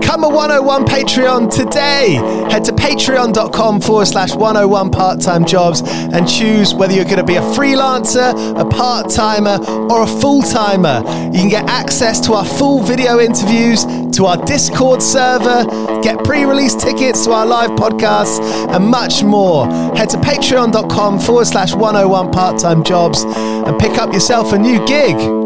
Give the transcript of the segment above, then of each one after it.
Become a 101 Patreon today. Head to patreon.com forward slash 101 part time jobs and choose whether you're going to be a freelancer, a part timer, or a full timer. You can get access to our full video interviews, to our Discord server, get pre release tickets to our live podcasts, and much more. Head to patreon.com forward slash 101 part time jobs and pick up yourself a new gig.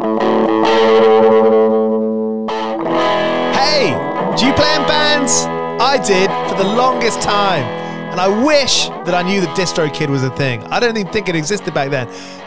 You play in bands? I did for the longest time. And I wish that I knew that DistroKid was a thing. I don't even think it existed back then.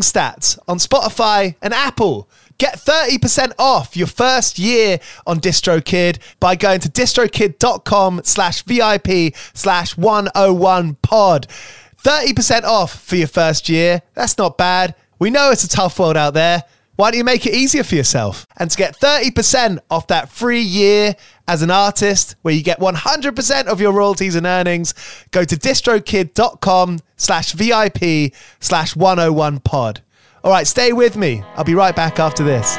stats on Spotify and Apple. Get 30% off your first year on DistroKid by going to distrokid.com slash VIP slash 101 pod. 30% off for your first year. That's not bad. We know it's a tough world out there. Why don't you make it easier for yourself? And to get 30% off that free year as an artist, where you get 100% of your royalties and earnings, go to distrokid.com slash VIP slash 101 pod. All right, stay with me. I'll be right back after this.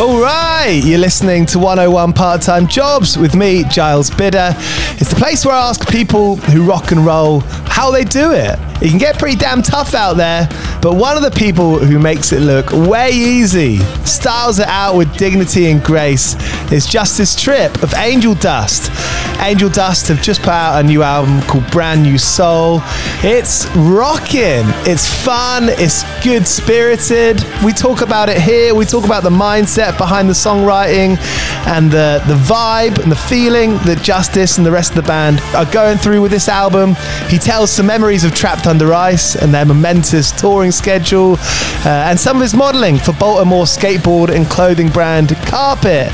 All right, you're listening to 101 Part Time Jobs with me, Giles Bidder. It's the place where I ask people who rock and roll how they do it. It can get pretty damn tough out there, but one of the people who makes it look way easy, styles it out with dignity and grace, is Justice Tripp of Angel Dust. Angel Dust have just put out a new album called Brand New Soul. It's rocking, it's fun, it's good spirited. We talk about it here, we talk about the mindset behind the songwriting and the, the vibe and the feeling that Justice and the rest of the band are going through with this album. He tells some memories of Trapped Under Ice and their momentous touring schedule uh, and some of his modeling for Baltimore skateboard and clothing brand Carpet.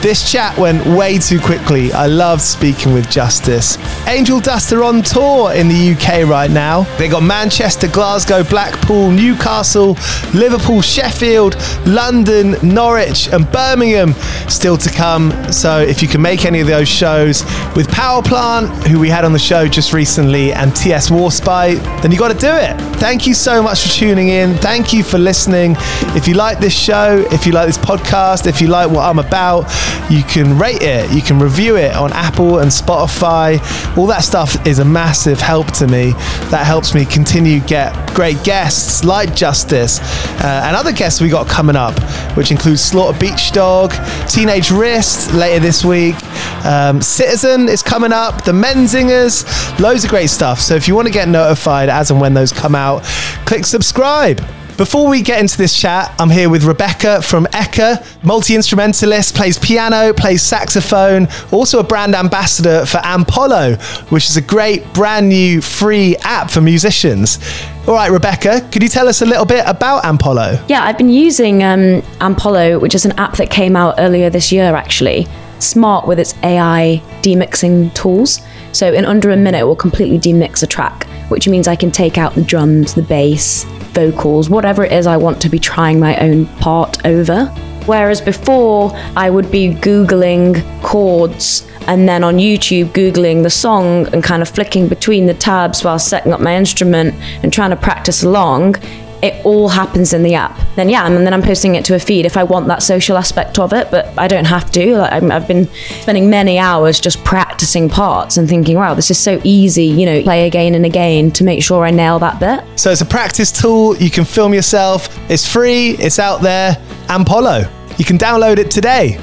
This chat went way too quickly. I loved speaking with Justice. Angel Dust are on tour in the UK right now. They got Manchester, Glasgow, Blackpool, Newcastle, Liverpool, Sheffield, London, Norwich, and Birmingham still to come. So if you can make any of those shows with Power Plant, who we had on the show just recently, and TS Warspite, then you got to do it. Thank you so much for tuning in. Thank you for listening. If you like this show, if you like this podcast, if you like what I'm about, you can rate it, you can review it on Apple and Spotify. All that stuff is a massive help to me. That helps me continue get great guests like Justice uh, and other guests we got coming up, which includes Slaughter Beach Dog, Teenage Wrist later this week. Um, Citizen is coming up, the Menzingers, loads of great stuff. So if you want to get notified as and when those come out, click subscribe. Before we get into this chat, I'm here with Rebecca from Eka, multi instrumentalist, plays piano, plays saxophone, also a brand ambassador for Ampollo, which is a great brand new free app for musicians. All right, Rebecca, could you tell us a little bit about Ampollo? Yeah, I've been using um, Ampollo, which is an app that came out earlier this year, actually. Smart with its AI demixing tools. So, in under a minute, it will completely demix a track, which means I can take out the drums, the bass, vocals, whatever it is I want to be trying my own part over. Whereas before, I would be Googling chords and then on YouTube, Googling the song and kind of flicking between the tabs while setting up my instrument and trying to practice along, it all happens in the app. Then yeah, and then I'm posting it to a feed if I want that social aspect of it, but I don't have to. Like, I'm- I've been spending many hours just practicing parts and thinking, wow, this is so easy. You know, play again and again to make sure I nail that bit. So it's a practice tool. You can film yourself. It's free. It's out there. Ampollo. You can download it today.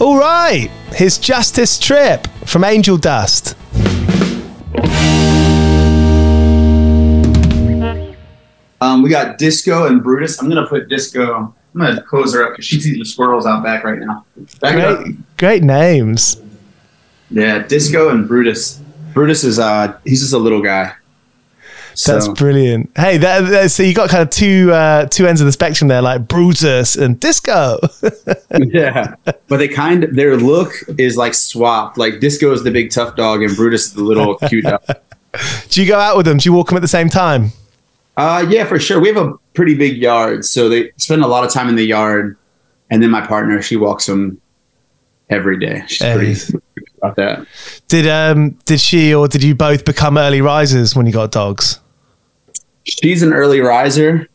All right. Here's Justice Tripp from Angel Dust. Um, we got Disco and Brutus. I'm gonna put Disco. I'm gonna close her up because she's eating squirrels out back right now. Back up. Great, great names. Yeah, Disco and Brutus. Brutus is uh, he's just a little guy. So, That's brilliant. Hey, that, that- so you got kind of two uh, two ends of the spectrum there, like Brutus and Disco. yeah, but they kind of their look is like swapped. Like Disco is the big tough dog, and Brutus is the little cute dog. Do you go out with them? Do you walk them at the same time? Uh, yeah, for sure. We have a pretty big yard, so they spend a lot of time in the yard. And then my partner, she walks them every day. She's Hey. pretty about that. Did um did she or did you both become early risers when you got dogs? She's an early riser.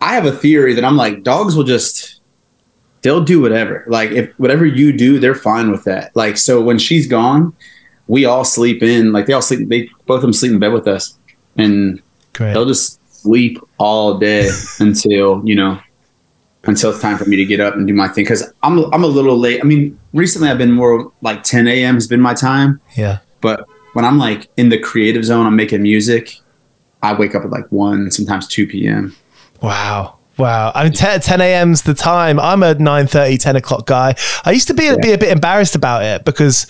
I have a theory that I'm like dogs will just they'll do whatever. Like if whatever you do, they're fine with that. Like so when she's gone, we all sleep in. Like they all sleep. They both of them sleep in bed with us, and Great. they'll just sleep all day until you know until it's time for me to get up and do my thing because I'm I'm a little late. I mean, recently I've been more like 10 a.m. has been my time, Yeah. but when I'm like in the creative zone, I'm making music. I wake up at like one, sometimes 2 p.m. Wow. Wow. I mean, 10, 10 a.m.'s the time. I'm a 9.30, 10 o'clock guy. I used to be, be a bit embarrassed about it because,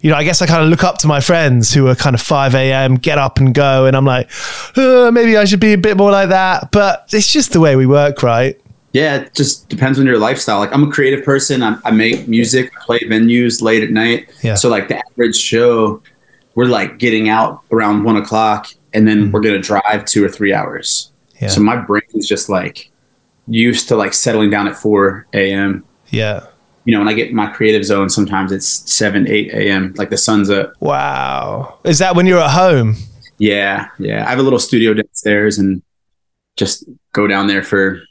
you know, I guess I kind of look up to my friends who are kind of 5 a.m., get up and go. And I'm like, uh, maybe I should be a bit more like that. But it's just the way we work, right? Yeah, it just depends on your lifestyle. Like I'm a creative person. I, I make music, play venues late at night. Yeah. So like the average show, we're like getting out around one o'clock, and then we're gonna drive two or three hours. Yeah. So my brain is just like used to like settling down at four a.m. Yeah. You know, when I get my creative zone, sometimes it's seven, eight a.m. Like the sun's up. Wow. Is that when you're at home? Yeah, yeah. I have a little studio downstairs, and just go down there for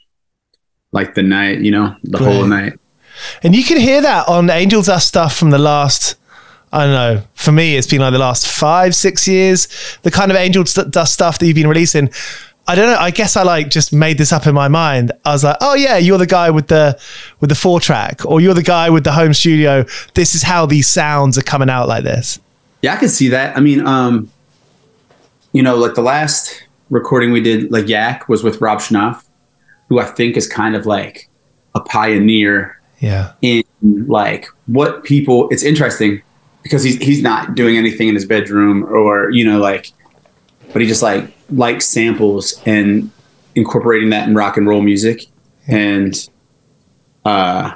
like the night. You know, the whole night. And you can hear that on Angel Dust stuff from the last, I don't know, for me, it's been like the last five, six years. The kind of Angel Dust stuff that you've been releasing. I don't know. I guess I like just made this up in my mind. I was like, oh yeah, you're the guy with the with the four track, or you're the guy with the home studio. This is how these sounds are coming out like this. Yeah, I can see that. I mean, um, you know, like the last recording we did, like Yak, was with Rob Schnapf, who I think is kind of like a pioneer Yeah. in like what people. It's interesting because he's he's not doing anything in his bedroom or you know like, but he just like likes samples and incorporating that in rock and roll music, and uh,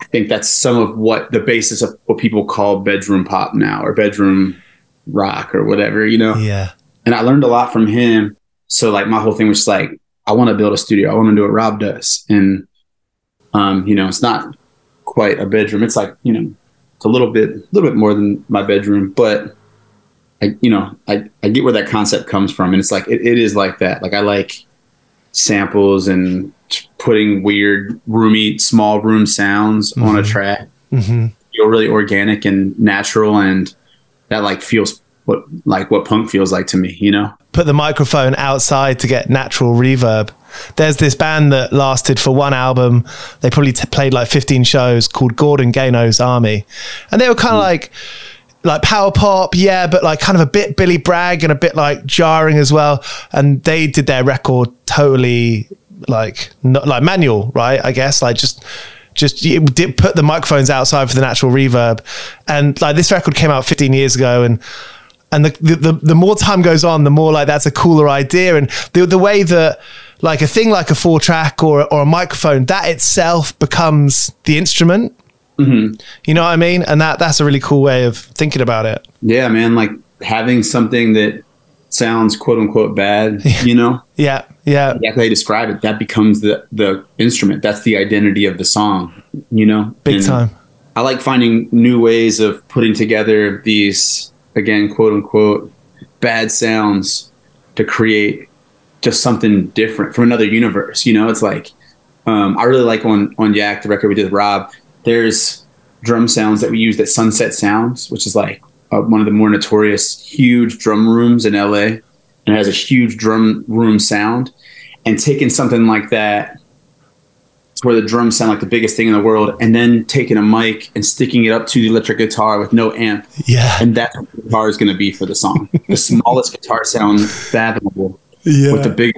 I think that's some of what the basis of what people call bedroom pop now or bedroom rock or whatever, you know. Yeah. And I learned a lot from him. So like my whole thing was just like, I want to build a studio. I want to do what Rob does. And um, you know, it's not quite a bedroom. It's like, you know, it's a little bit a little bit more than my bedroom, but I you know, I, I get where that concept comes from. And it's like it, it is like that. Like I like samples and putting weird roomy small room sounds on a track hmm feel really organic and natural and that like feels what like what punk feels like to me you know put the microphone outside to get natural reverb. There's this band that lasted for one album. They probably t- played like 15 shows called Gordon Gano's Army. And they were kind of like like power pop, yeah, but like kind of a bit Billy Bragg and a bit like jarring as well. And they did their record totally like not like manual, right? I guess like just just did put the microphones outside for the natural reverb. And like this record came out 15 years ago and and the, the the the more time goes on, the more like that's a cooler idea, and the the way that like a thing like a four track or or a microphone that itself becomes the instrument. Mm-hmm. You know what I mean? And that that's a really cool way of thinking about it. yeah man like having something that sounds quote unquote bad you know Yeah, yeah, exactly how you describe it that becomes the the instrument that's the identity of the song you know big And time. I like finding new ways of putting together these again, quote unquote, bad sounds to create just something different from another universe. You know, it's like um, I really like on on Yak, the record we did with Rob. There's drum sounds that we used at Sunset Sounds, which is like uh, one of the more notorious huge drum rooms in LA, and it has a huge drum room sound. And taking something like that where the drums sound like the biggest thing in the world, and then taking a mic and sticking it up to the electric guitar with no amp. Yeah. And that's what the guitar is going to be for the song. the smallest guitar sound fathomable Yeah. with the big.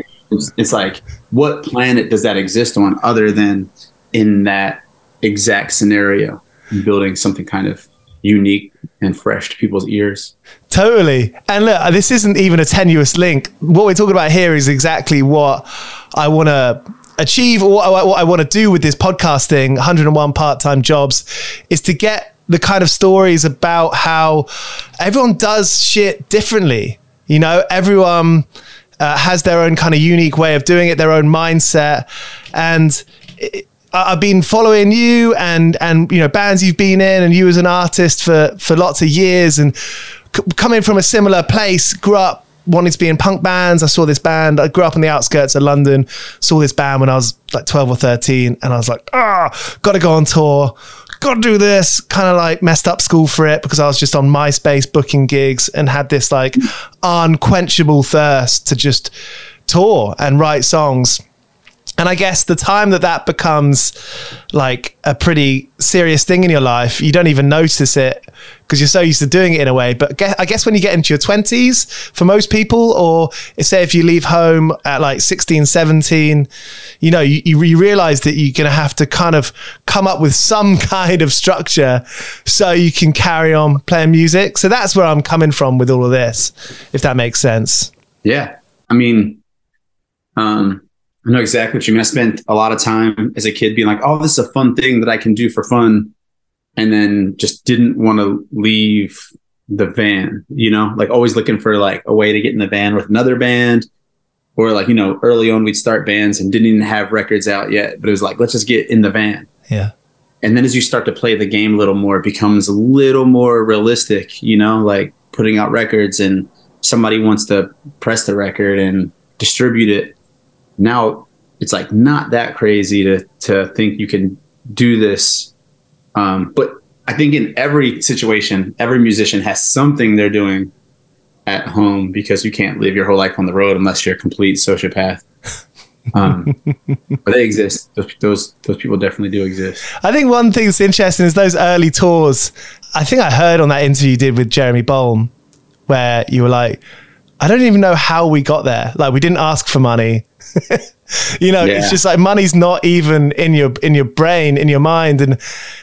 It's like, what planet does that exist on other than in that exact scenario, building something kind of unique and fresh to people's ears? Totally. And look, this isn't even a tenuous link. What we're talking about here is exactly what I want to achieve or what I, want to do with this podcasting 101 part-time jobs is to get the kind of stories about how everyone does shit differently. You know, everyone uh, has their own kind of unique way of doing it, their own mindset. And I've been following you and and you know bands you've been in and you as an artist for for lots of years and c- coming from a similar place grew up wanting to be in punk bands. I saw this band I grew up on the outskirts of London saw this band when I was like 12 or 13 and I was like ah got to go on tour got to do this kind of like messed up school for it because I was just on MySpace booking gigs and had this like unquenchable thirst to just tour and write songs and I guess the time that that becomes like a pretty serious thing in your life, you don't even notice it because you're so used to doing it in a way. But I guess when you get into your 20s, for most people, or say if you leave home at like 16, 17, you know, you, you you realize that you're going to have to kind of come up with some kind of structure so you can carry on playing music. So that's where I'm coming from with all of this, if that makes sense. Yeah. I mean, um, I know exactly what you mean. I spent a lot of time as a kid being like, oh, this is a fun thing that I can do for fun. And then just didn't want to leave the van, you know, like always looking for like a way to get in the van with another band. Or like, you know, early on we'd start bands and didn't even have records out yet, but it was like, let's just get in the van. Yeah. And then as you start to play the game a little more, it becomes a little more realistic, you know, like putting out records and somebody wants to press the record and distribute it. Now it's like not that crazy to to think you can do this. Um, but I think in every situation, every musician has something they're doing at home because you can't live your whole life on the road unless you're a complete sociopath. Um, but they exist. Those, those those people definitely do exist. I think one thing that's interesting is those early tours. I think I heard on that interview you did with Jeremy Bolm, where you were like, I don't even know how we got there. Like we didn't ask for money. you know, Yeah. it's just like money's not even in your in your brain, in your mind, and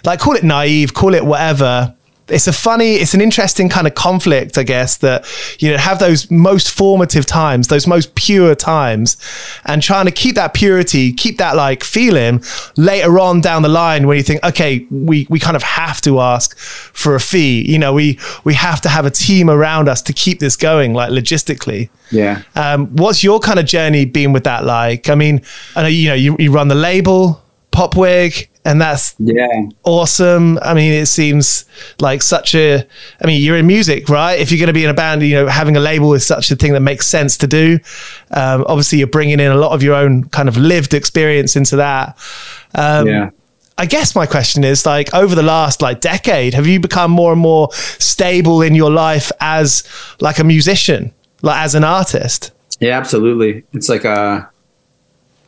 like call it naive, call it whatever. It's a funny, it's an interesting kind of conflict, I guess, that you know have those most formative times, those most pure times, and trying to keep that purity, keep that like feeling later on down the line when you think, okay, we we kind of have to ask for a fee. You know, we we have to have a team around us to keep this going, like logistically. Yeah. Um, what's your kind of journey been with that like? I mean, I know you know you, you run the label Popwig, and that's Yeah. awesome. I mean, it seems like such a. I mean, you're in music, right? If you're going to be in a band, you know, having a label is such a thing that makes sense to do. Um, obviously, you're bringing in a lot of your own kind of lived experience into that. Um, Yeah. I guess my question is like over the last like decade, have you become more and more stable in your life as like a musician, like as an artist? Yeah, absolutely. It's like uh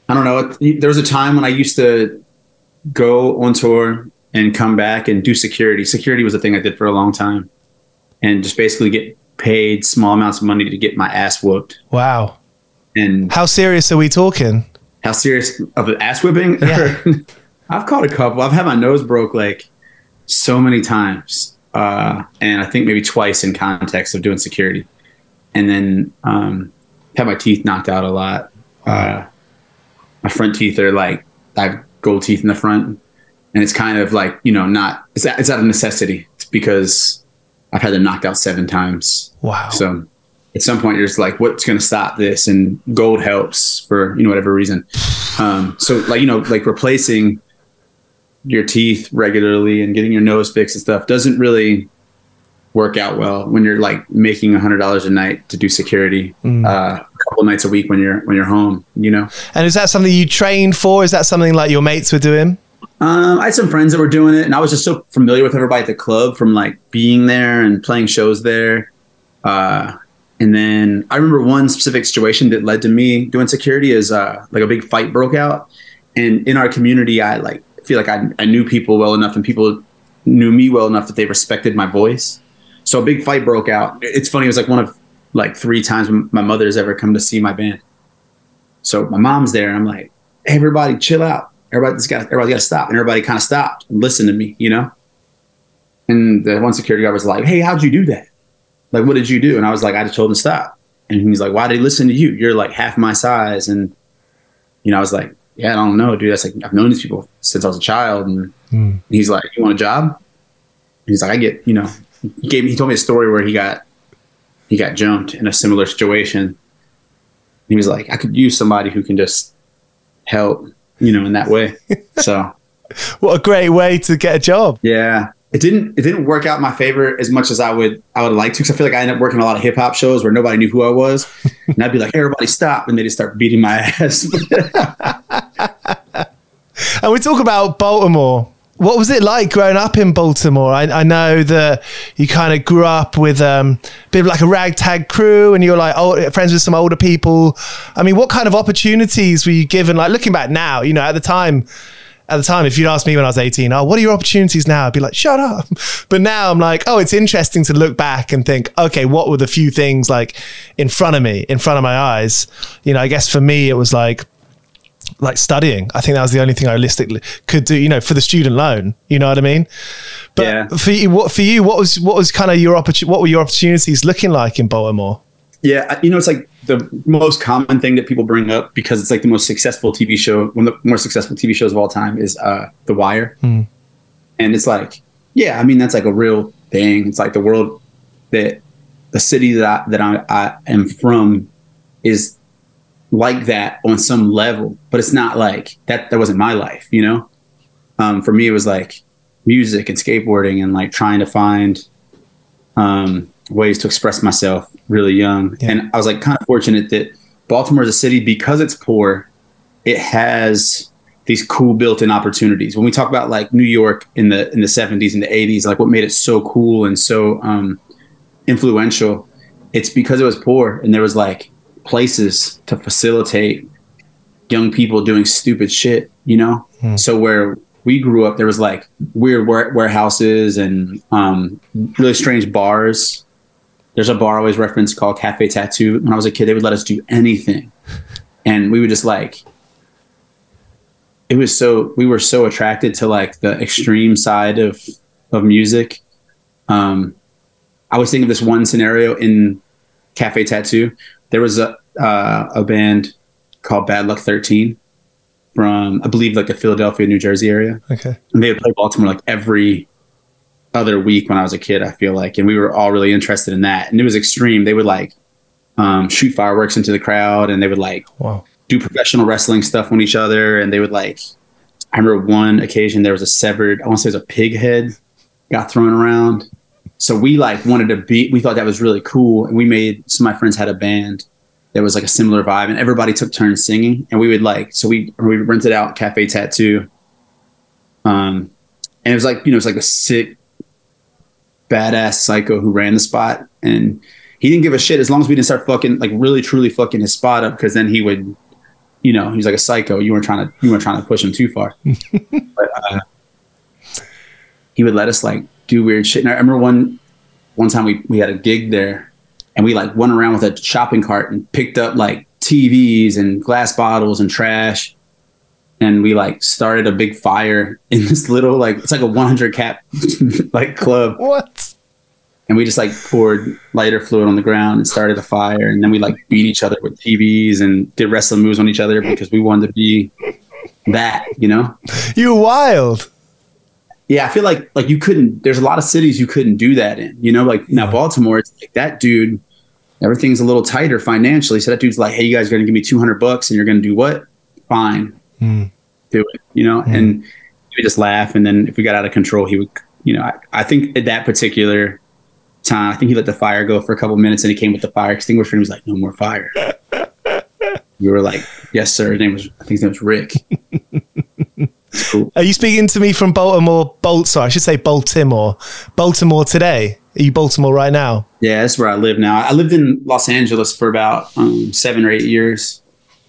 I don't know. There was a time when I used to go on tour and come back and do security. Security was a thing I did for a long time, and just basically get paid small amounts of money to get my ass whooped. Wow. And How serious are we talking? how serious of an ass whipping? Yeah. I've caught a couple. I've had my nose broke like so many times, uh, and I think maybe twice in context of doing security, and then um, had my teeth knocked out a lot. Uh, my front teeth are like I have gold teeth in the front, and it's kind of like you know not it's it's out of necessity. It's because I've had them knocked out seven times. Wow. So at some point you're just like, what's going to stop this? And gold helps for you know whatever reason. Um, so like you know like replacing your teeth regularly and getting your nose fixed and stuff doesn't really work out well when you're like making a hundred dollars a night to do security Mm. uh, couple nights a week when you're when you're home. You know, And is that something you trained for? Is that something like your mates were doing? um, I had some friends that were doing it, and I was just so familiar with everybody at the club from like being there and playing shows there. Uh, and then I remember one specific situation that led to me doing security is uh, like a big fight broke out, and in our community, I like feel like I, I knew people well enough, and people knew me well enough that they respected my voice. So a big fight broke out. It's funny; it was like one of like three times my mother's ever come to see my band. So my mom's there, and I'm like, hey, "Everybody, chill out. Everybody's got everybody got to stop." And everybody kind of stopped and listened to me, you know. And the one security guard was like, "Hey, how'd you do that? Like, what did you do?" And I was like, "I just told him to stop." And he's like, "Why did he listen to you? You're like half my size." And you know, I was like, "Yeah, I don't know, dude. That's like I've known these people since I was a child." And hmm. he's like, "You want a job?" He's like, "I get, you know." He gave me. He told me a story where he got he got jumped in a similar situation. He was like, "I could use somebody who can just help, you know, in that way." so What a great way to get a job. yeah, it didn't it didn't work out in my favor as much as I would I would like to because I feel like I ended up working a lot of hip hop shows where nobody knew who I was, and I'd be like, hey, "Everybody stop!" and they just start beating my ass. And we talk about Baltimore. What was it like growing up in Baltimore? I, I know that you kind of grew up with um, a bit of like a ragtag crew and you're like old, friends with some older people. I mean, what kind of opportunities were you given? Like looking back now, you know, at the time, at the time, if you'd asked me when I was 18, oh, what are your opportunities now? I'd be like, shut up. But now I'm like, oh, it's interesting to look back and think, okay, what were the few things like in front of me, in front of my eyes? You know, I guess for me, it was like, like studying. I think that was the only thing I realistically could do, you know, for the student loan. You know what I mean? But Yeah. for you, what for you, what was what was kind of your opportunity? what were your opportunities looking like in Baltimore? yeah, you know, it's like the most common thing that people bring up because it's like the most successful TV show, one of the more successful TV shows of all time is uh, The Wire, and it's like, yeah, I mean, that's like a real thing. It's like the world that the city that I, that I, I am from is like that on some level, but it's not like that. That wasn't my life, you know. Um, for me, it was like music and skateboarding and like trying to find um, ways to express myself really young. Yeah. And I was like kind of fortunate that Baltimore is a city because it's poor, it has these cool built-in opportunities. When we talk about like New York in the in the 70s and the 80s, like what made it so cool and so um, influential, it's because it was poor and there was like places to facilitate young people doing stupid shit, you know? So where we grew up, there was like weird warehouses and um, really strange bars. There's a bar I always reference called Cafe Tattoo. When I was a kid, they would let us do anything. And we would just like, it was so, we were so attracted to like the extreme side of, of music. Um, I was thinking of this one scenario in Cafe Tattoo. There was a, uh, a band called Bad Luck 13 from, I believe, like the Philadelphia, New Jersey area Okay. and they would play Baltimore like every other week when I was a kid. I feel like, and we were all really interested in that, and it was extreme. They would like um, shoot fireworks into the crowd, and they would like Wow. do professional wrestling stuff on each other, and they would like. I remember one occasion there was a severed, I want to say it was a pig head, got thrown around. So we like wanted to be. We thought that was really cool, and we made. Some of my friends had a band that was like a similar vibe, and everybody took turns singing, and we would like. So we we rented out Cafe Tattoo. Um, and it was like you know, it's like a sick, badass psycho who ran the spot, and he didn't give a shit as long as we didn't start fucking like really truly fucking his spot up, because then he would, you know, he was like a psycho. You weren't trying to you weren't trying to push him too far, but uh, he would let us like do weird shit. And I remember one one time we we had a gig there, and we like went around with a shopping cart and picked up like TVs and glass bottles and trash and we like started a big fire in this little like it's like a 100 cap like club What? and we just like poured lighter fluid on the ground and started a fire and then we like beat each other with TVs and did wrestling moves on each other because we wanted to be that you know You wild. Yeah i feel like like you couldn't there's a lot of cities you couldn't do that in you know like now baltimore it's like that dude everything's a little tighter financially so that dude's like hey you guys are gonna give me 200 bucks and you're gonna do what fine hmm. do it you know hmm. and would just laugh, and then if we got out of control, he would, you know, I, I think at that particular time, I think he let the fire go for a couple minutes, and he came with the fire extinguisher, and he was like, "No more fire." we were like, "Yes, sir." His name was, I think his name was Rick. Cool. Are you speaking to me from Baltimore? Bolt, sorry, I should say Baltimore. Baltimore today. Are you Baltimore right now? Yeah, that's where I live now. I lived in Los Angeles for about um, seven or eight years,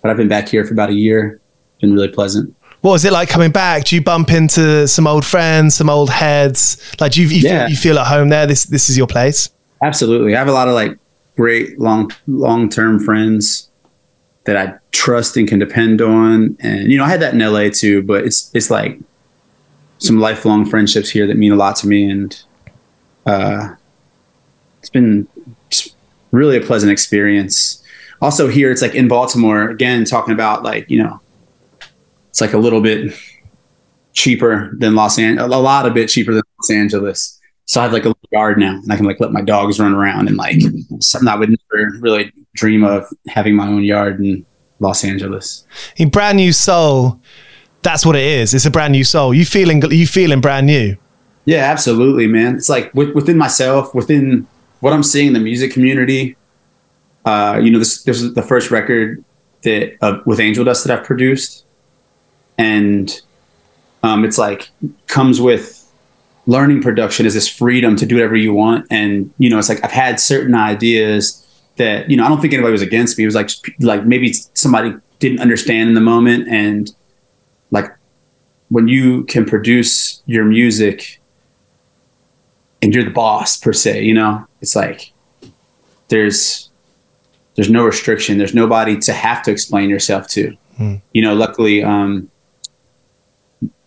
but I've been back here for about a year. Been really pleasant. What was it like coming back? Do you bump into some old friends, some old heads? Like, do you, you, yeah. feel, you feel at home there? This this is your place. Absolutely. I have a lot of like great long long term friends that I trust and can depend on. And you know, I had that in LA too, but it's it's like some lifelong friendships here that mean a lot to me, and uh, it's been really a pleasant experience. Also, here it's like in Baltimore again, talking about like you know, it's like a little bit cheaper than Los Angeles, a lot a bit cheaper than Los Angeles. So I have like a little yard now, and I can like let my dogs run around and like something I would never really dream of having my own yard in Los Angeles. In brand new soul, that's what it is. It's a brand new soul. You feeling you feeling brand new. Yeah, absolutely, man. It's like within myself, within what I'm seeing in the music community. Uh, you know, this this is the first record that uh, with Angel Dust that I've produced, and um, it's like comes with learning production is this freedom to do whatever you want, and you know, it's like I've had certain ideas that you know I don't think anybody was against me. It was like like maybe somebody didn't understand in the moment, and like when you can produce your music and you're the boss per se, you know, it's like there's there's no restriction. There's nobody to have to explain yourself to. Hmm. You know, luckily, um,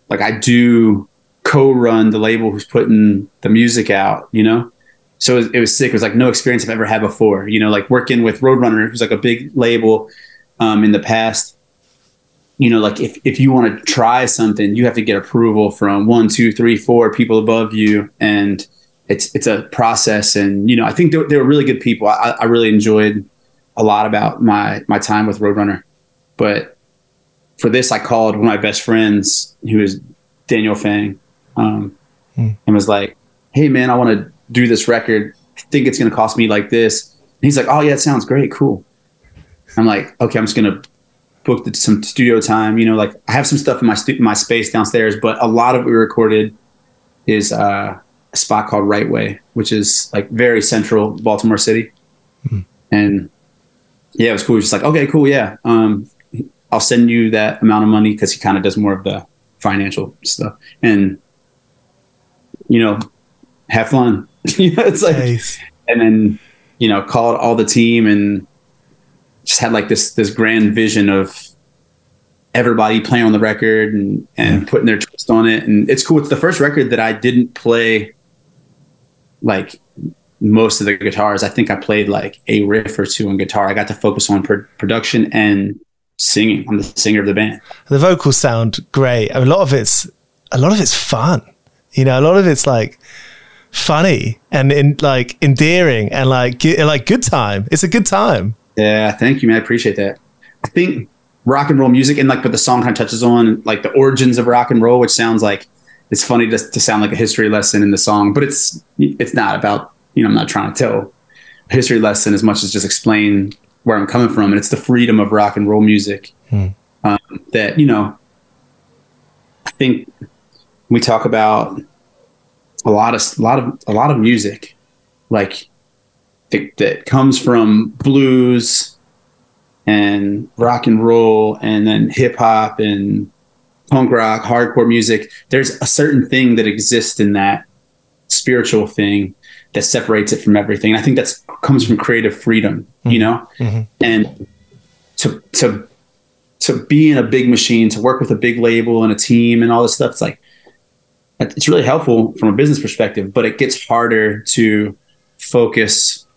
like I do co-run the label who's putting the music out. You know, so it was, it was, sick. It was like no experience I've ever had before. You know, like working with Roadrunner, who's like a big label um, in the past. You know, like if, if you want to try something, you have to get approval from one, two, three, four people above you, and it's it's a process. And you know, I think they, were really good people. I, I really enjoyed a lot about my my time with Roadrunner. But for this, I called one of my best friends, who is Daniel Fang, um, hmm. and was like, "Hey, man, I want to." do this record. I think it's going to cost me like this. And he's like, oh yeah, it sounds great. Cool. I'm like, okay, I'm just going to book the, some studio time. You know, like I have some stuff in my stu- my space downstairs, but a lot of what we recorded is uh, a spot called Right Way, which is like very central Baltimore City. Mm-hmm. And yeah, it was cool. He was just like, okay, cool. Yeah. Um, I'll send you that amount of money because he kind of does more of the financial stuff. And, you know, have fun. it's like, nice. and then you know, called all the team and just had like this this grand vision of everybody playing on the record and and yeah. putting their twist on it. And it's cool. It's the first record that I didn't play like most of the guitars. I think I played like a riff or two on guitar. I got to focus on pr- production and singing. I'm the singer of the band. The vocals sound great. A lot of it's a lot of it's fun. You know, a lot of it's like funny and in like endearing and like like good time. It's a good time. Yeah, thank you, man. I appreciate that. I think rock and roll music and like, but the song kind of touches on like the origins of rock and roll, which sounds like it's funny to, to sound like a history lesson in the song, but it's it's not about you know I'm not trying to tell a history lesson as much as just explain where I'm coming from, and it's the freedom of rock and roll music hmm. um, that you know. I think we talk about a lot of a lot of a lot of music like that, that comes from blues and rock and roll and then hip hop and punk rock, hardcore music. There's a certain thing that exists in that spiritual thing that separates it from everything. And I think that's comes from creative freedom, mm-hmm. you know? Mm-hmm. And to to to be in a big machine, to work with a big label and a team and all this stuff, it's like it's really helpful from a business perspective, but it gets harder to focus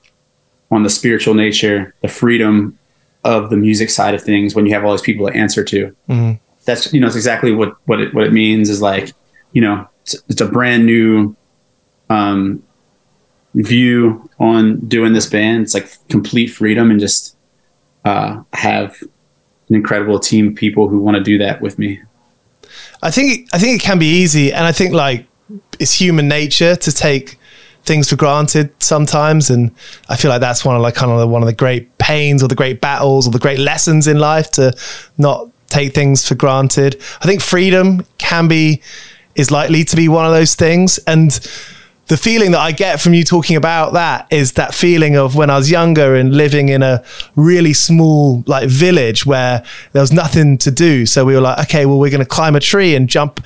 on the spiritual nature, the freedom of the music side of things when you have all these people to answer to. Mm-hmm. That's you know, it's exactly what what it what it means is like, you know, it's, it's a brand new um, view on doing this band. It's like complete freedom and just uh, have an incredible team of people who want to do that with me. I think I think it can be easy, and I think like it's human nature to take things for granted sometimes, and I feel like that's one of like kind of one of the great pains or the great battles or the great lessons in life to not take things for granted. I think freedom can be is likely to be one of those things, and the feeling that I get from you talking about that is that feeling of when I was younger and living in a really small like village where there was nothing to do. So we were like, okay, well, we're going to climb a tree and jump.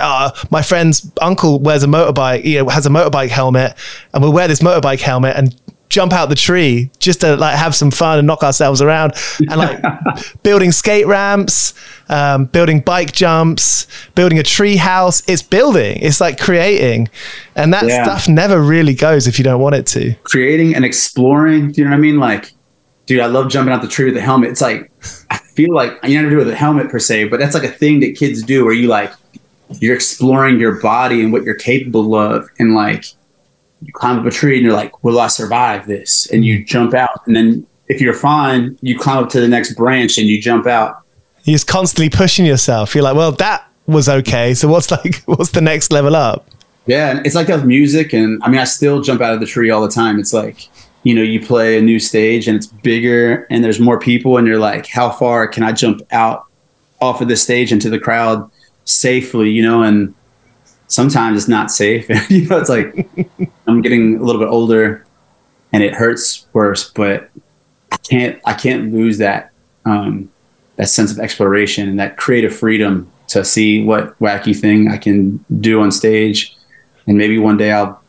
Uh, my friend's uncle wears a motorbike, you know, has a motorbike helmet, and we'll wear this motorbike helmet and jump out the tree just to like have some fun and knock ourselves around. And like building skate ramps um, building bike jumps building a tree house. It's building. It's like creating. And that yeah. stuff never really goes if you don't want it to. Creating and exploring. Do you know what i mean? Like dude i love jumping out the tree with the helmet. It's like i feel like you never do it with a helmet per se but that's like a thing that kids do where you like you're exploring your body and what you're capable of. And like you climb up a tree and you're like, will I survive this? And you jump out. And then if you're fine, you climb up to the next branch and you jump out. You're just constantly pushing yourself. You're like, well, that was okay. So what's like, what's the next level up? Yeah. It's like that with music. And I mean, I still jump out of the tree all the time. It's like, you know, you play a new stage and it's bigger and there's more people and you're like, how far can I jump out off of the stage into the crowd safely, you know? And sometimes it's not safe. you know, it's like I'm getting a little bit older and it hurts worse, but I can't I can't lose that um, that sense of exploration and that creative freedom to see what wacky thing I can do on stage. And maybe one day I'll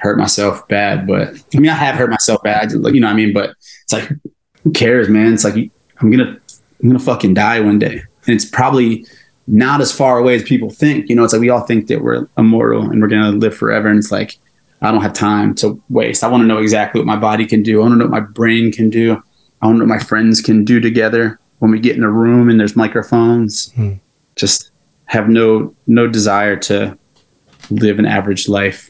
hurt myself bad, but I mean I have hurt myself bad, you know what I mean? But it's like who cares, man? It's like I'm gonna I'm gonna fucking die one day. And it's probably not as far away as people think. You know, it's like we all think that we're immortal and we're going to live forever. And it's like, I don't have time to waste. I want to know exactly what my body can do. I want to know what my brain can do. I want to know what my friends can do together when we get in a room and there's microphones. Hmm. Just have no no desire to live an average life.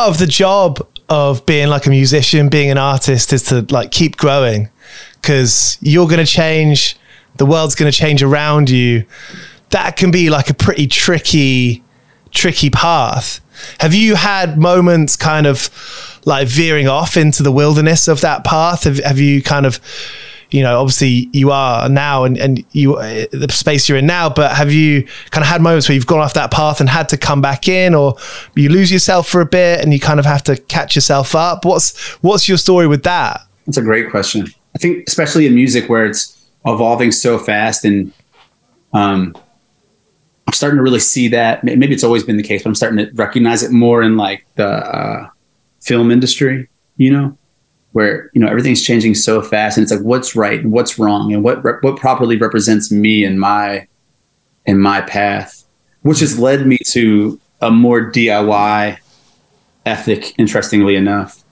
Part of the job of being like a musician, being an artist, is to like keep growing because you're going to change. The world's going to change around you that can be like a pretty tricky, tricky path. Have you had moments kind of like veering off into the wilderness of that path? Have, have you kind of, you know, obviously you are now and, and you, the space you're in now, but have you kind of had moments where you've gone off that path and had to come back in or you lose yourself for a bit and you kind of have to catch yourself up? What's, what's your story with that? That's a great question. I think especially in music where it's evolving so fast and, um, I'm starting to really see that. Maybe it's always been the case, but I'm starting to recognize it more in like the uh, film industry. You know, where you know everything's changing so fast, and it's like what's right and what's wrong, and what what properly represents me and my and my path, which has led me to a more DIY ethic. Interestingly enough,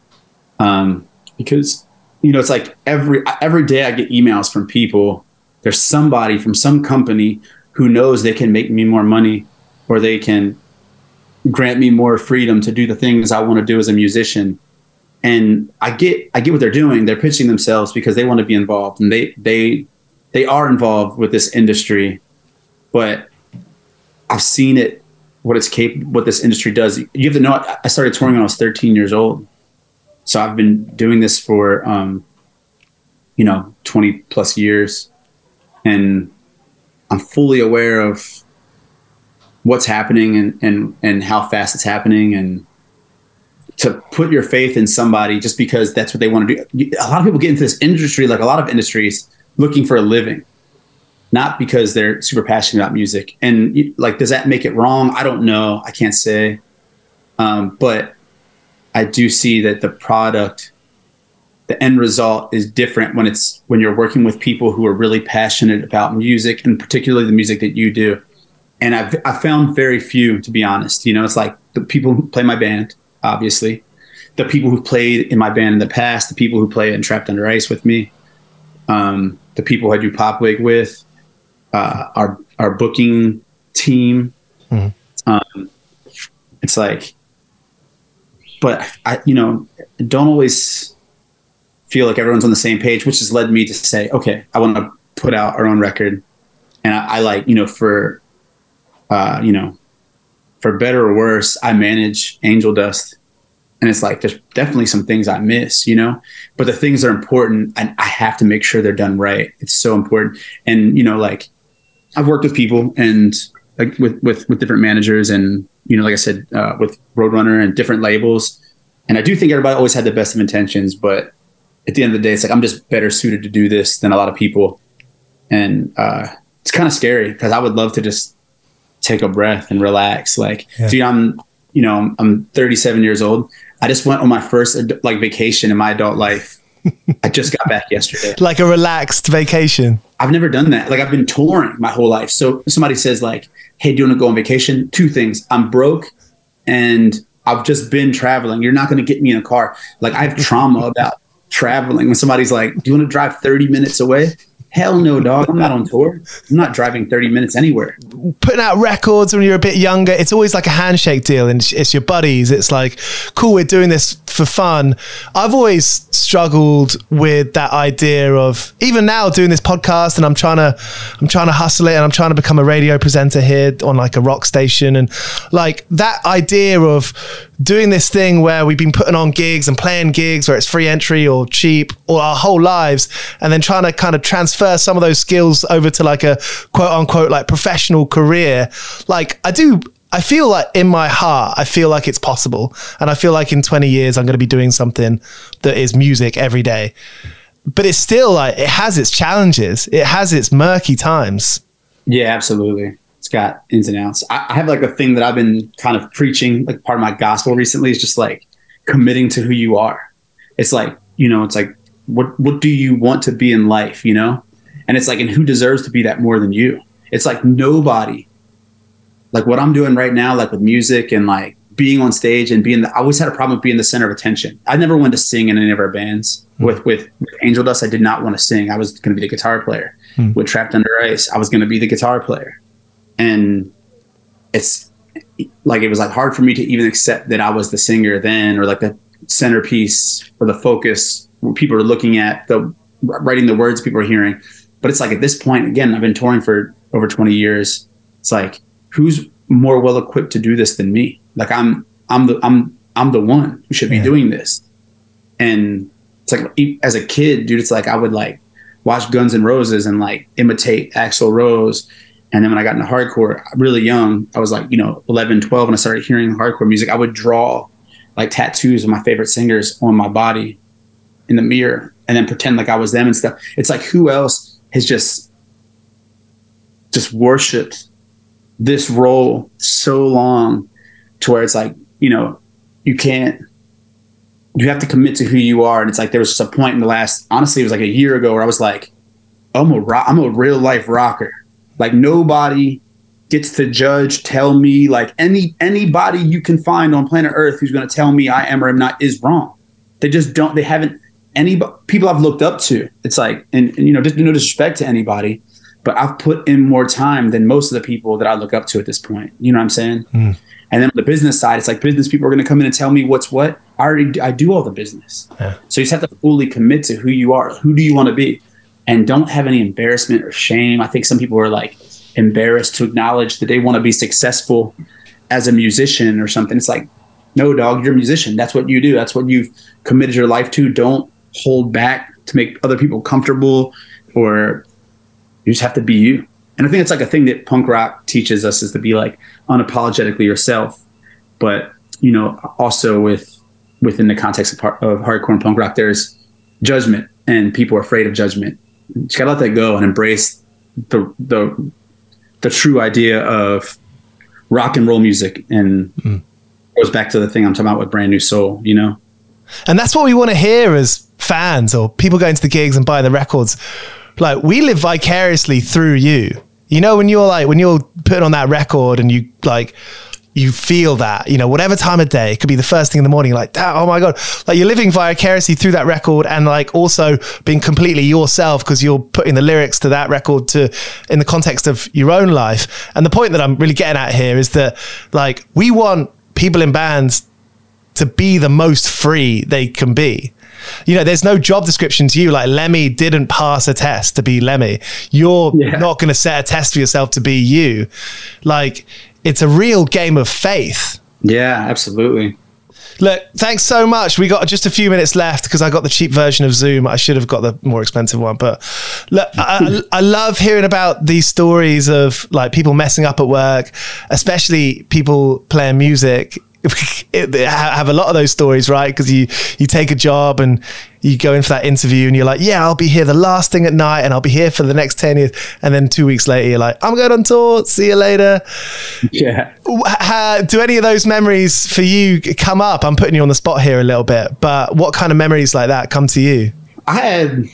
um, because you know it's like every every day I get emails from people. There's somebody from some company who knows they can make me more money or they can grant me more freedom to do the things I want to do as a musician. And I get I get what they're doing. They're pitching themselves because they want to be involved and they they they are involved with this industry. But I've seen it what it's capable what this industry does. You have to know I started touring when I was 13 years old. So I've been doing this for um, you know, 20 plus years. And I'm fully aware of what's happening and, and, and how fast it's happening. And to put your faith in somebody just because that's what they want to do. A lot of people get into this industry, like a lot of industries, looking for a living, not because they're super passionate about music. And like, does that make it wrong? I don't know. I can't say. Um, but I do see that the product, the end result is different when it's when you're working with people who are really passionate about music and particularly the music that you do. And I've I found very few, to be honest. You know, it's like the people who play my band obviously. The people who played in my band in the past, the people who play in Trapped Under Ice with me, um, the people I do Pop Wig with, uh, our our booking team. Mm-hmm. Um, it's like, but I, you know, don't always feel like everyone's on the same page, which has led me to say, okay, I want to put out our own record, and I, I like, you know, for, uh, you know, for better or worse, I manage Angel Du$t. And it's like, there's definitely some things I miss, you know, but the things that are important, and I have to make sure they're done right. It's so important. And, you know, like I've worked with people and like with, with, with different managers and, you know, like I said, uh, with Roadrunner and different labels. And I do think everybody always had the best of intentions, but at the end of the day, it's like, I'm just better suited to do this than a lot of people. And, uh, it's kind of scary because I would love to just take a breath and relax. Like, yeah. dude, I'm, you know, I'm 37 years old. I just went on my first like vacation in my adult life. I just got back yesterday. Like a relaxed vacation. I've never done that. Like I've been touring my whole life. So somebody says like, "Hey, do you want to go on vacation?" Two things: I'm broke, and I've just been traveling. You're not going to get me in a car. Like I have trauma about traveling. When somebody's like, "Do you want to drive 30 minutes away?" Hell no, dog. I'm not on tour. I'm not driving 30 minutes anywhere. Putting out records when you're a bit younger, it's always like a handshake deal and it's your buddies. It's like, cool, we're doing this for fun. I've always struggled with that idea of even now doing this podcast and I'm trying to I'm trying to hustle it and I'm trying to become a radio presenter here on like a rock station and like that idea of doing this thing where we've been putting on gigs and playing gigs where it's free entry or cheap or our whole lives and then trying to kind of transfer some of those skills over to like a quote unquote like professional career like i do i feel like in my heart i feel like it's possible and i feel like in 20 years i'm going to be doing something that is music every day but it's still like it has its challenges it has its murky times yeah absolutely it's got ins and outs. I, I have like a thing that I've been kind of preaching, like part of my gospel recently is just like committing to who you are. It's like, you know, it's like, what, what do you want to be in life, you know? And it's like, and who deserves to be that more than you? It's like nobody, like what I'm doing right now, like with music and like being on stage and being the, I always had a problem with being the center of attention. I never wanted to sing in any of our bands. Mm-hmm. With, with, with Angel Du$t, I did not want to sing. I was going to be the guitar player. Mm-hmm. With Trapped Under Ice, I was going to be the guitar player and it's like it was like hard for me to even accept that I was the singer then or like the centerpiece or the focus where people are looking at the writing the words people are hearing but it's like at this point again I've been touring for over 20 years it's like who's more well equipped to do this than me like I'm I'm the I'm I'm the one who should be yeah. doing this and it's like as a kid dude it's like I would like watch Guns N' Roses and like imitate Axl Rose and then when I got into hardcore, really young, I was like, you know, 11, 12, and I started hearing hardcore music. I would draw like tattoos of my favorite singers on my body in the mirror and then pretend like I was them and stuff. It's like, who else has just, just worshiped this role so long to where it's like, you know, you can't, you have to commit to who you are. And it's like, there was just a point in the last, honestly, it was like a year ago where I was like, I'm a, I'm a real life rocker like nobody gets to judge, tell me like any anybody you can find on planet Earth who's going to tell me I am or am not is wrong. They just don't. They haven't any people I've looked up to. It's like and, and you know just no disrespect to anybody, but I've put in more time than most of the people that I look up to at this point. You know what I'm saying? Mm. And then on the business side, it's like business people are going to come in and tell me what's what. I already I do all the business. Yeah. So you just have to fully commit to who you are. Who do you want to be? and don't have any embarrassment or shame. I think some people are like embarrassed to acknowledge that they want to be successful as a musician or something. It's like, no, dog, you're a musician. That's what you do. That's what you've committed your life to. Don't hold back to make other people comfortable or you just have to be you. And I think it's like a thing that punk rock teaches us is to be like unapologetically yourself. But, you know, also with within the context of, par- of hardcore and punk rock, there's judgment, and people are afraid of judgment. You just gotta let that go and embrace the the the true idea of rock and roll music, and hmm. goes back to the thing I'm talking about with brand new soul. You know, And that's what we want to hear as fans or people going to the gigs and buying the records. Like we live vicariously through you. You know, when you're like when you're putting on that record and you like you feel that, you know, whatever time of day, it could be the first thing in the morning, like oh my God. Like you're living vicariously through that record and like also being completely yourself because you're putting the lyrics to that record to in the context of your own life. And the point that I'm really getting at here is that like we want people in bands to be the most free they can be. You know, there's no job description to you. Like Lemmy didn't pass a test to be Lemmy. You're Yeah. not going to set a test for yourself to be you. Like it's a real game of faith. yeah, absolutely. Look, thanks so much. We got just a few minutes left because I got the cheap version of Zoom. I should have got the more expensive one. But look, I, I love hearing about these stories of like people messing up at work, especially people playing music. It- they ha- have a lot of those stories, right? Because you you take a job and you go in for that interview and you're like, yeah, I'll be here the last thing at night and I'll be here for the next ten years. And then two weeks later, you're like, I'm going on tour. See you later Yeah. ha, do any of those memories for you come up? I'm putting you on the spot here a little bit, but what kind of memories like that come to you? I had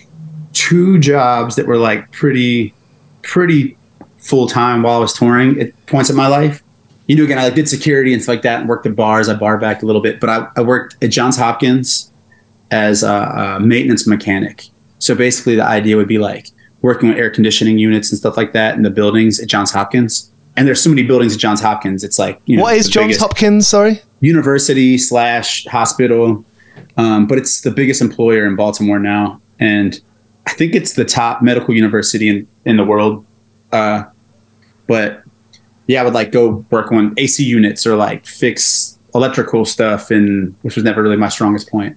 two jobs that were like pretty, pretty full time while I was touring at points in my life. You know, again, I did security and stuff like that and worked at bars. I bar backed a little bit, but I, I worked at Johns Hopkins as a, a maintenance mechanic. So basically, the idea would be like working with air conditioning units and stuff like that in the buildings at Johns Hopkins. And there's so many buildings at Johns Hopkins. It's like, you know, what is Johns Hopkins? Sorry. university slash hospital, um, but it's the biggest employer in Baltimore now, and I think it's the top medical university in in the world. Uh, but yeah, I would like go work on AC units or like fix electrical stuff, and which was never really my strongest point,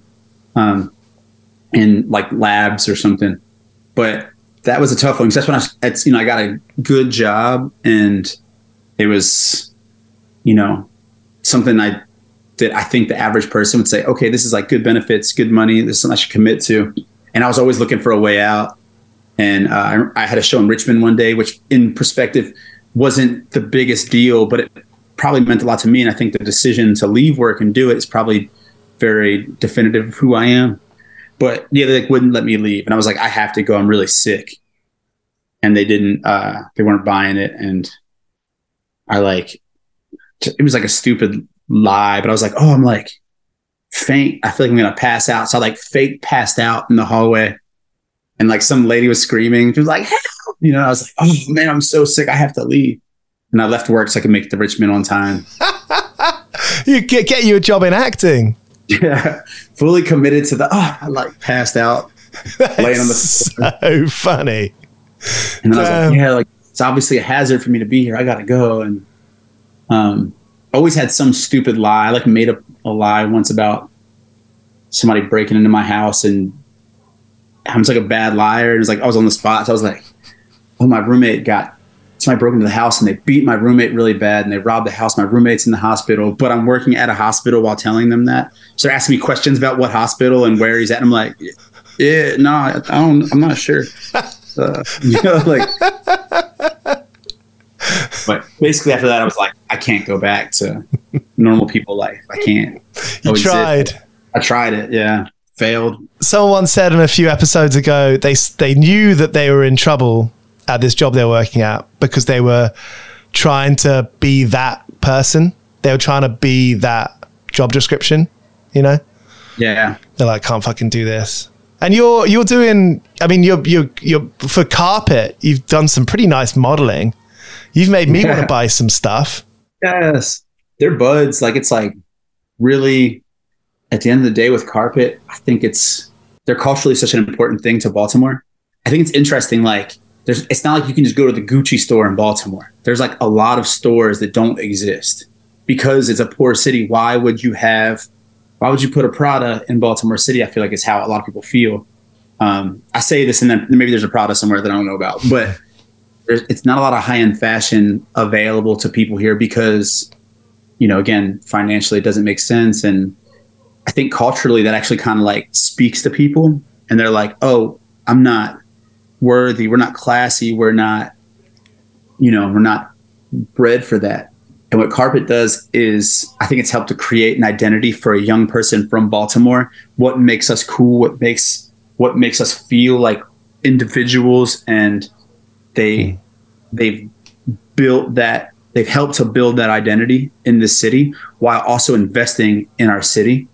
um, in like labs or something. But that was a tough one because that's when I, you know, I got a good job and it was, you know, something I that I think the average person would say, okay, this is like good benefits, good money. This is something I should commit to. And I was always looking for a way out. And uh, I, I had a show in Richmond one day, which in perspective wasn't the biggest deal, but it probably meant a lot to me. And I think the decision to leave work and do it is probably very definitive of who I am. But yeah, they like, wouldn't let me leave. And I was like, I have to go. I'm really sick. And they didn't, uh, they weren't buying it. And I like, it was like a stupid lie, but I was like, oh, I'm like faint. I feel like I'm gonna pass out. So I like fake passed out in the hallway, and like some lady was screaming. She was like! You know, I was like, oh man, I'm so sick. I have to leave. And I left work so I could make it to Richmond on time. You get, get you a job in acting. yeah, fully committed to the. Oh, I like passed out, laying on the floor. so funny. And then I was like, yeah, like it's obviously a hazard for me to be here. I gotta go. And um, always had some stupid lie. I like made up a lie once about somebody breaking into my house, and I was like a bad liar. And it was like I was on the spot. So I was like, oh, my roommate got somebody broke into the house and they beat my roommate really bad and they robbed the house. My roommate's in the hospital, but I'm working at a hospital while telling them that. So they're asking me questions about what hospital and where he's at. And I'm like, yeah, no, I don't, I'm not sure. Uh, you know, like, but basically after that, I was like, I can't go back to normal people life. I can't. You is it? tried. I tried it. Yeah. Failed. Someone said in a few episodes ago they they knew that they were in trouble at this job they were working at because they were trying to be that person. They were trying to be that job description. You know, Yeah. they're like, can't fucking do this. And you're you're doing. I mean, you're you're you're for carpet. You've done some pretty nice modeling. You've made me want to buy some stuff. Yes. They're buds. Like it's like really at the end of the day with carpet, I think it's they're culturally such an important thing to Baltimore. I think it's interesting, like there's it's not like you can just go to the Gucci store in Baltimore. There's like a lot of stores that don't exist. Because it's a poor city, why would you have why would you put a Prada in Baltimore City? I feel like it's how a lot of people feel. Um, I say this and then maybe there's a Prada somewhere that I don't know about, but it's not a lot of high end fashion available to people here because, you know, again, financially it doesn't make sense. And I think culturally that actually kind of like speaks to people and they're like, oh, I'm not worthy. We're not classy. We're not, you know, we're not bred for that. And what Carpet does is, I think it's helped to create an identity for a young person from Baltimore. What makes us cool? What makes what makes us feel like individuals? And they hmm. they've built that. They've helped to build that identity in the city while also investing in our city.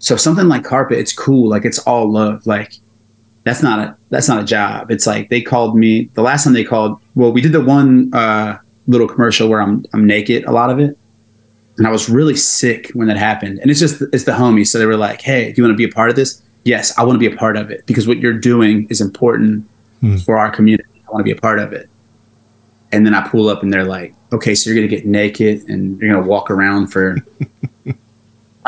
So something like Carpet, it's cool. Like it's all love. Like that's not a that's not a job. It's like they called me the last time they called. Well, we did the one. uh little commercial where I'm I'm naked a lot of it. And I was really sick when that happened. And it's just it's the homies. So they were like, Hey, do you want to be a part of this? Yes, I want to be a part of it because what you're doing is important hmm. for our community. I want to be a part of it. And then I pull up and they're like, Okay, so you're gonna get naked and you're gonna walk around for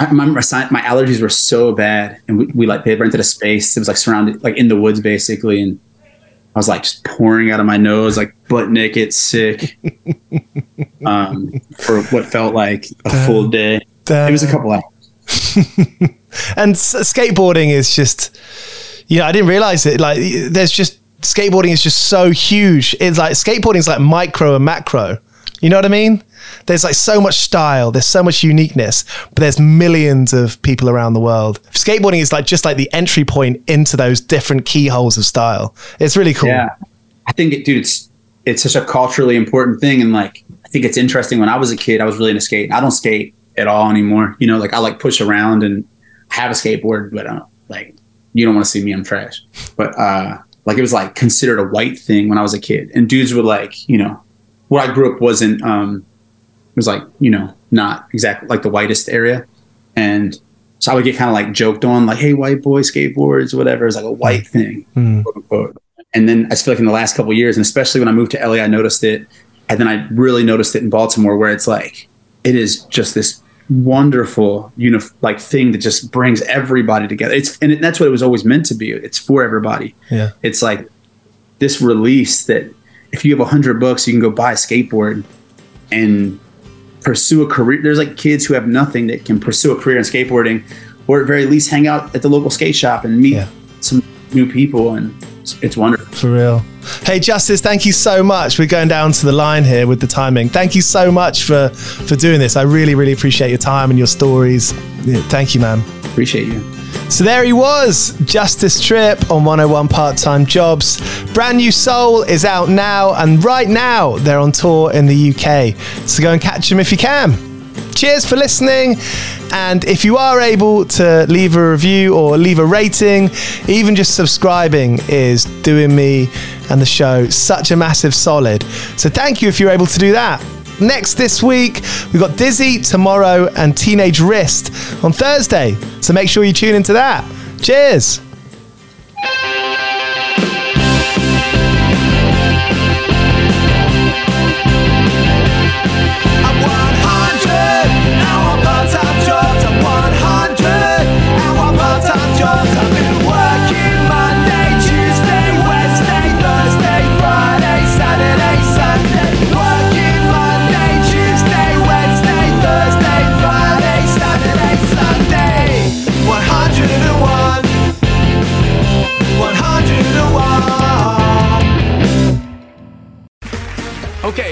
Remember my allergies were so bad, and we, we like they rented a space. It was like surrounded, like in the woods, basically, and I was like just pouring out of my nose, like butt naked, sick, um, for what felt like a Damn. full day. Damn. It was a couple hours. and skateboarding is just, you know, I didn't realize it. Like, there's just skateboarding is just so huge. It's like skateboarding is like micro and macro. You know what I mean? There's like so much style, there's so much uniqueness, but there's millions of people around the world. Skateboarding is like just like the entry point into those different keyholes of style. It's really cool. Yeah. I think it, dude, it's it's such a culturally important thing and like I think it's interesting when I was a kid, I was really into skate. I don't skate at all anymore. You know, like I like push around and have a skateboard, but uh, like you don't want to see me, I'm trash. But uh like it was like considered a white thing when I was a kid. And dudes were like, you know, where I grew up wasn't um was like you know not exactly like the whitest area, and so I would get kind of like joked on like hey white boy skateboards whatever. It's like a white thing mm. quote unquote. And then I feel like in the last couple years, and especially when I moved to LA, I noticed it, and then I really noticed it in Baltimore where it's like it is just this wonderful you know like thing that just brings everybody together. It's and it, that's what it was always meant to be. It's for everybody. Yeah. It's like this release that if you have a hundred bucks, you can go buy a skateboard and pursue a career. There's like kids who have nothing that can pursue a career in skateboarding, or at very least hang out at the local skate shop and meet yeah. some new people, and it's, it's wonderful. For real. Hey, Justice, thank you so much. We're going down to the line here with the timing. Thank you so much for for doing this. I really, really appreciate your time and your stories. Yeah, thank you, man. Appreciate you. So there he was, Justice Tripp on 101 Part Time Jobs. Brand new Soul is out now, and right now they're on tour in the UK. So go and catch them if you can. Cheers for listening. And if you are able to leave a review or leave a rating, even just subscribing is doing me and the show such a massive solid. So thank you if you're able to do that. Next this week, we've got Dizzy tomorrow and Teenage Wrist on Thursday. So make sure you tune into that. Cheers.